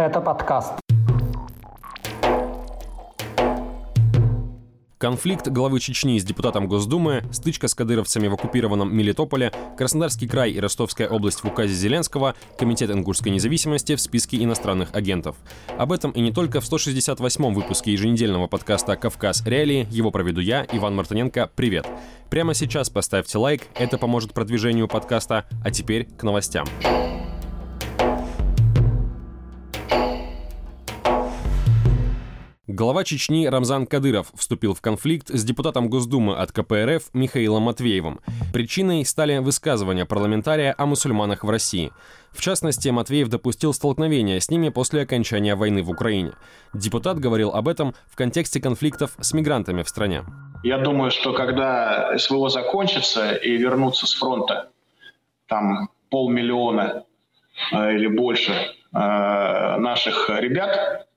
Это подкаст. Конфликт главы Чечни с депутатом Госдумы, стычка с кадыровцами в оккупированном Мелитополе, Краснодарский край и Ростовская область в указе Зеленского, Комитет ингушской независимости в списке иностранных агентов. Об этом и не только в 168-м выпуске еженедельного подкаста «Кавказ. Реалии». Его проведу я, Иван Мартыненко. Привет! Прямо сейчас поставьте лайк, это поможет продвижению подкаста. А теперь к новостям. Глава Чечни Рамзан Кадыров вступил в конфликт с депутатом Госдумы от КПРФ Михаилом Матвеевым. Причиной стали высказывания парламентария о мусульманах в России. В частности, Матвеев допустил столкновение с ними после окончания войны в Украине. Депутат говорил об этом в контексте конфликтов с мигрантами в стране. Я думаю, что когда СВО закончится и вернутся с фронта там полмиллиона э, или больше э, наших ребят,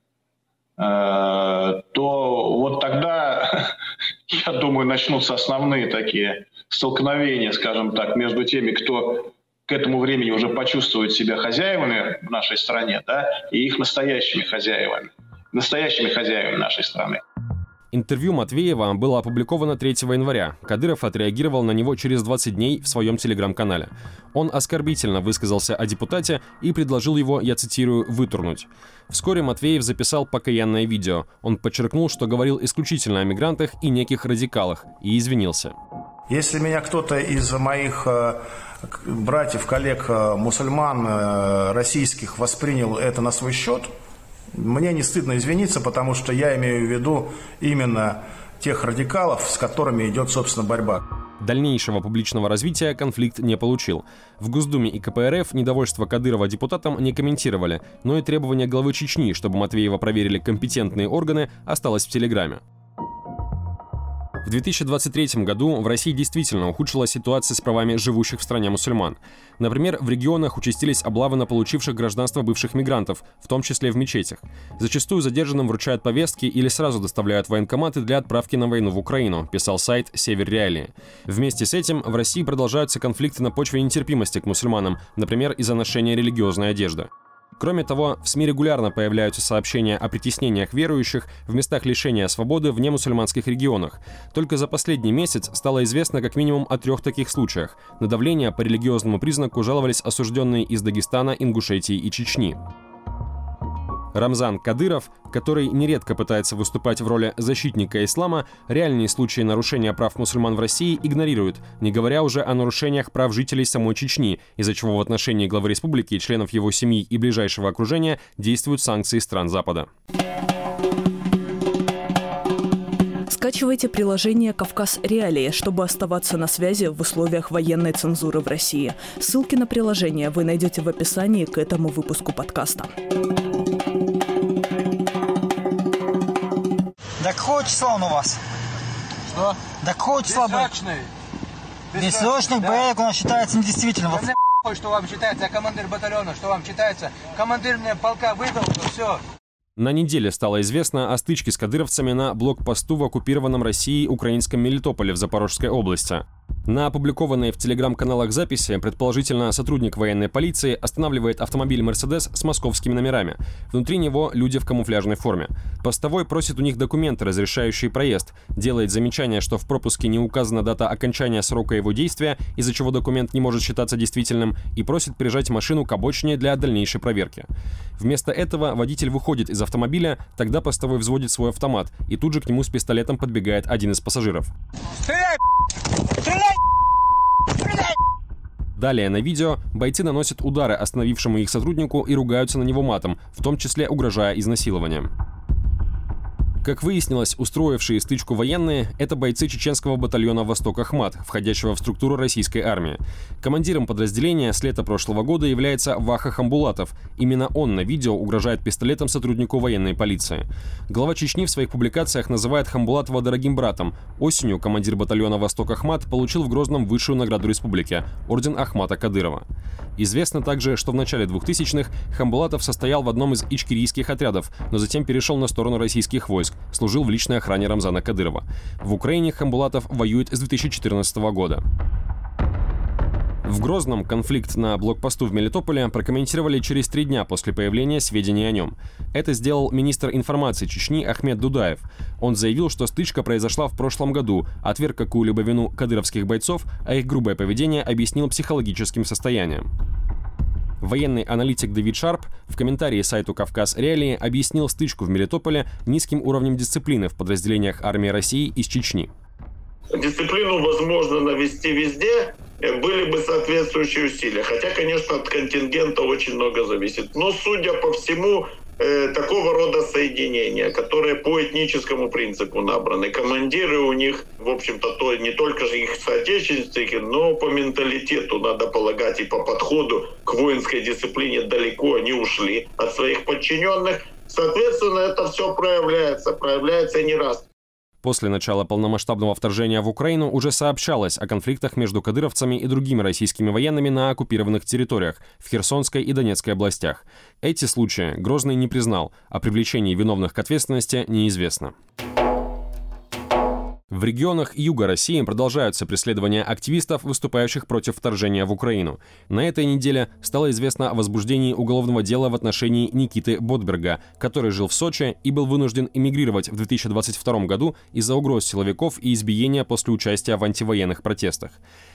то вот тогда, я думаю, начнутся основные такие столкновения, скажем так, между теми, кто к этому времени уже почувствует себя хозяевами в нашей стране, да, и их настоящими хозяевами, настоящими хозяевами нашей страны. Интервью Матвеева было опубликовано 3 января. Кадыров отреагировал на него через 20 дней в своем телеграм-канале. Он оскорбительно высказался о депутате и предложил его, я цитирую, «вытурнуть». Вскоре Матвеев записал покаянное видео. Он подчеркнул, что говорил исключительно о мигрантах и неких радикалах, и извинился. Если меня кто-то из моих э, братьев, коллег, э, мусульман э, российских воспринял это на свой счет – мне не стыдно извиниться, потому что я имею в виду именно тех радикалов, с которыми идет, собственно, борьба. Дальнейшего публичного развития конфликт не получил. В Госдуме и КПРФ недовольство Кадырова депутатам не комментировали, но и требование главы Чечни, чтобы Матвеева проверили компетентные органы, осталось в Телеграме. В 2023 году в России действительно ухудшилась ситуация с правами живущих в стране мусульман. Например, в регионах участились облавы на получивших гражданство бывших мигрантов, в том числе в мечетях. Зачастую задержанным вручают повестки или сразу доставляют военкоматы для отправки на войну в Украину, писал сайт «Север Реалии». Вместе с этим в России продолжаются конфликты на почве нетерпимости к мусульманам, например, из-за ношения религиозной одежды. Кроме того, в СМИ регулярно появляются сообщения о притеснениях верующих в местах лишения свободы в немусульманских регионах. Только за последний месяц стало известно как минимум о трех таких случаях. На давление по религиозному признаку жаловались осужденные из Дагестана, Ингушетии и Чечни. Рамзан Кадыров, который нередко пытается выступать в роли защитника ислама, реальные случаи нарушения прав мусульман в России игнорирует, не говоря уже о нарушениях прав жителей самой Чечни, из-за чего в отношении главы республики, членов его семьи и ближайшего окружения действуют санкции стран Запада. Скачивайте приложение «Кавказ Реалии», чтобы оставаться на связи в условиях военной цензуры в России. Ссылки на приложение вы найдете в описании к этому выпуску подкаста. До какого числа он у вас? Что? До какого числа был? Бессрочный. Бессрочный да. боевик у нас считается недействительным. Да мне похуй, что вам считается, я командир батальона, что вам считается. Командир мне полка выдал, то все. На неделе стало известно о стычке с кадыровцами на блокпосту в оккупированном Россией украинском Мелитополе в Запорожской области. На опубликованной в телеграм-каналах записи, предположительно, сотрудник военной полиции останавливает автомобиль «Мерседес» с московскими номерами. Внутри него люди в камуфляжной форме. Постовой просит у них документы, разрешающие проезд. Делает замечание, что в пропуске не указана дата окончания срока его действия, из-за чего документ не может считаться действительным, и просит прижать машину к обочине для дальнейшей проверки. Вместо этого водитель выходит из автомобиля, тогда постовой взводит свой автомат, и тут же к нему с пистолетом подбегает один из пассажиров. Стреляй! Далее на видео бойцы наносят удары остановившему их сотруднику и ругаются на него матом, в том числе угрожая изнасилованием. Как выяснилось, устроившие стычку военные – это бойцы чеченского батальона «Восток Ахмат», входящего в структуру российской армии. Командиром подразделения с лета прошлого года является Ваха Хамбулатов. Именно он на видео угрожает пистолетом сотруднику военной полиции. Глава Чечни в своих публикациях называет Хамбулатова дорогим братом. Осенью командир батальона «Восток Ахмат» получил в Грозном высшую награду республики – орден Ахмата Кадырова. Известно также, что в начале 2000-х Хамбулатов состоял в одном из ичкерийских отрядов, но затем перешел на сторону российских войск, служил в личной охране Рамзана Кадырова. В Украине Хамбулатов воюет с 2014 года. В Грозном конфликт на блокпосту в Мелитополе прокомментировали через три дня после появления сведений о нем. Это сделал министр информации Чечни Ахмед Дудаев. Он заявил, что стычка произошла в прошлом году, отверг какую-либо вину кадыровских бойцов, а их грубое поведение объяснил психологическим состоянием. Военный аналитик Дэвид Шарп в комментарии сайту «Кавказ Реалии» объяснил стычку в Мелитополе низким уровнем дисциплины в подразделениях армии России из Чечни. Дисциплину возможно навести везде, Э, были бы соответствующие усилия. Хотя, конечно, от контингента очень много зависит. Но, судя по всему, э, такого рода соединения, которые по этническому принципу набраны. Командиры у них, в общем-то, то не только же их соотечественники, но по менталитету, надо полагать, и по подходу к воинской дисциплине далеко они ушли от своих подчиненных. Соответственно, это все проявляется, проявляется не раз. После начала полномасштабного вторжения в Украину уже сообщалось о конфликтах между кадыровцами и другими российскими военными на оккупированных территориях в Херсонской и Донецкой областях. Эти случаи Грозный не признал, а привлечении виновных к ответственности неизвестно. В регионах юга России продолжаются преследования активистов, выступающих против вторжения в Украину. На этой неделе стало известно о возбуждении уголовного дела в отношении Никиты Ботберга, который жил в Сочи и был вынужден эмигрировать в 2022 году из-за угроз силовиков и избиения после участия в антивоенных протестах.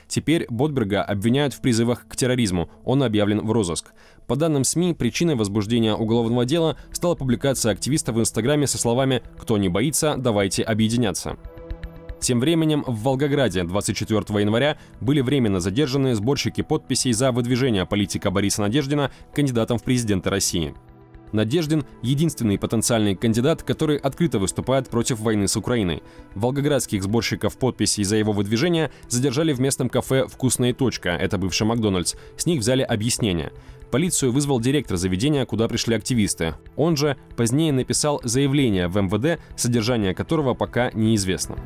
Теперь Ботберга обвиняют в призывах к терроризму, он объявлен в розыск. По данным СМИ, причиной возбуждения уголовного дела стала публикация активиста в Инстаграме со словами «Кто не боится, давайте объединяться». Тем временем в Волгограде 24 января были временно задержаны сборщики подписей за выдвижение политика Бориса Надеждина кандидатом в президенты России. Надеждин – единственный потенциальный кандидат, который открыто выступает против войны с Украиной. Волгоградских сборщиков подписей за его выдвижение задержали в местном кафе «Вкусная точка», это бывший Макдональдс. С них взяли объяснение. Полицию вызвал директор заведения, куда пришли активисты. Он же позднее написал заявление в МВД, содержание которого пока неизвестно.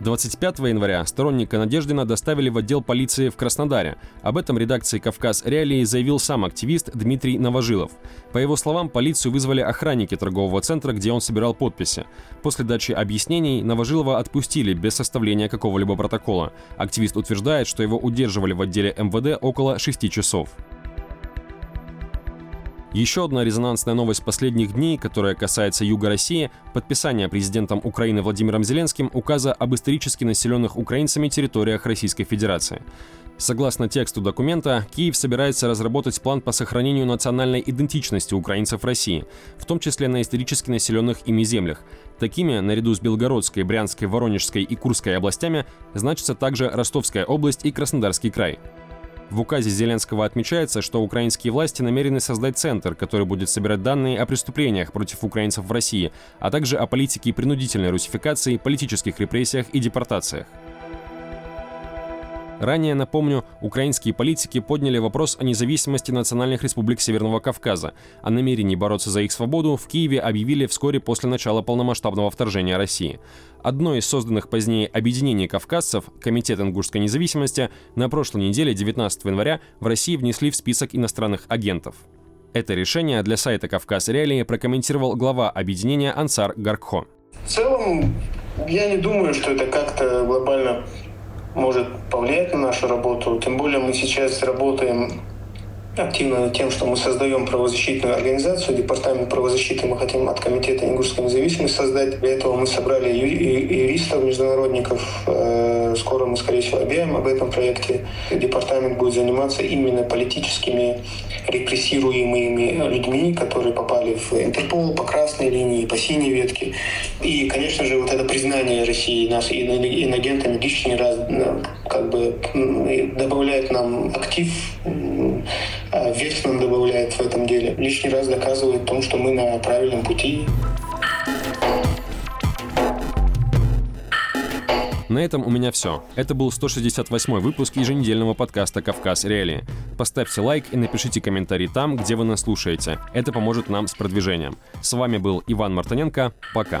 25 января сторонника Надеждина доставили в отдел полиции в Краснодаре. Об этом редакции «Кавказ Реалии» заявил сам активист Дмитрий Новожилов. По его словам, полицию вызвали охранники торгового центра, где он собирал подписи. После дачи объяснений Новожилова отпустили без составления какого-либо протокола. Активист утверждает, что его удерживали в отделе МВД около 6 часов. Еще одна резонансная новость последних дней, которая касается Юга России – подписание президентом Украины Владимиром Зеленским указа об исторически населенных украинцами территориях Российской Федерации. Согласно тексту документа, Киев собирается разработать план по сохранению национальной идентичности украинцев России, в том числе на исторически населенных ими землях. Такими, наряду с Белгородской, Брянской, Воронежской и Курской областями, значатся также Ростовская область и Краснодарский край. В указе Зеленского отмечается, что украинские власти намерены создать центр, который будет собирать данные о преступлениях против украинцев в России, а также о политике принудительной русификации, политических репрессиях и депортациях. Ранее, напомню, украинские политики подняли вопрос о независимости национальных республик Северного Кавказа. О намерении бороться за их свободу в Киеве объявили вскоре после начала полномасштабного вторжения России. Одно из созданных позднее объединений кавказцев, Комитет ингушской независимости, на прошлой неделе, 19 января, в России внесли в список иностранных агентов. Это решение для сайта «Кавказ Реалии» прокомментировал глава объединения Ансар Гаркхо. В целом, я не думаю, что это как-то глобально может повлиять на нашу работу. Тем более мы сейчас работаем активно тем, что мы создаем правозащитную организацию, департамент правозащиты мы хотим от Комитета ингушской независимости создать. Для этого мы собрали юристов, международников. Э, скоро мы, скорее всего, объявим об этом проекте. Департамент будет заниматься именно политическими репрессируемыми людьми, которые попали в Интерпол по красной линии, по синей ветке. И, конечно же, вот это признание России нас инагентами лишний раз как бы добавляет нам актив вес нам добавляет в этом деле. Лишний раз доказывает том, что мы на правильном пути. На этом у меня все. Это был 168 выпуск еженедельного подкаста «Кавказ Реалии». Поставьте лайк и напишите комментарий там, где вы нас слушаете. Это поможет нам с продвижением. С вами был Иван Мартыненко. Пока.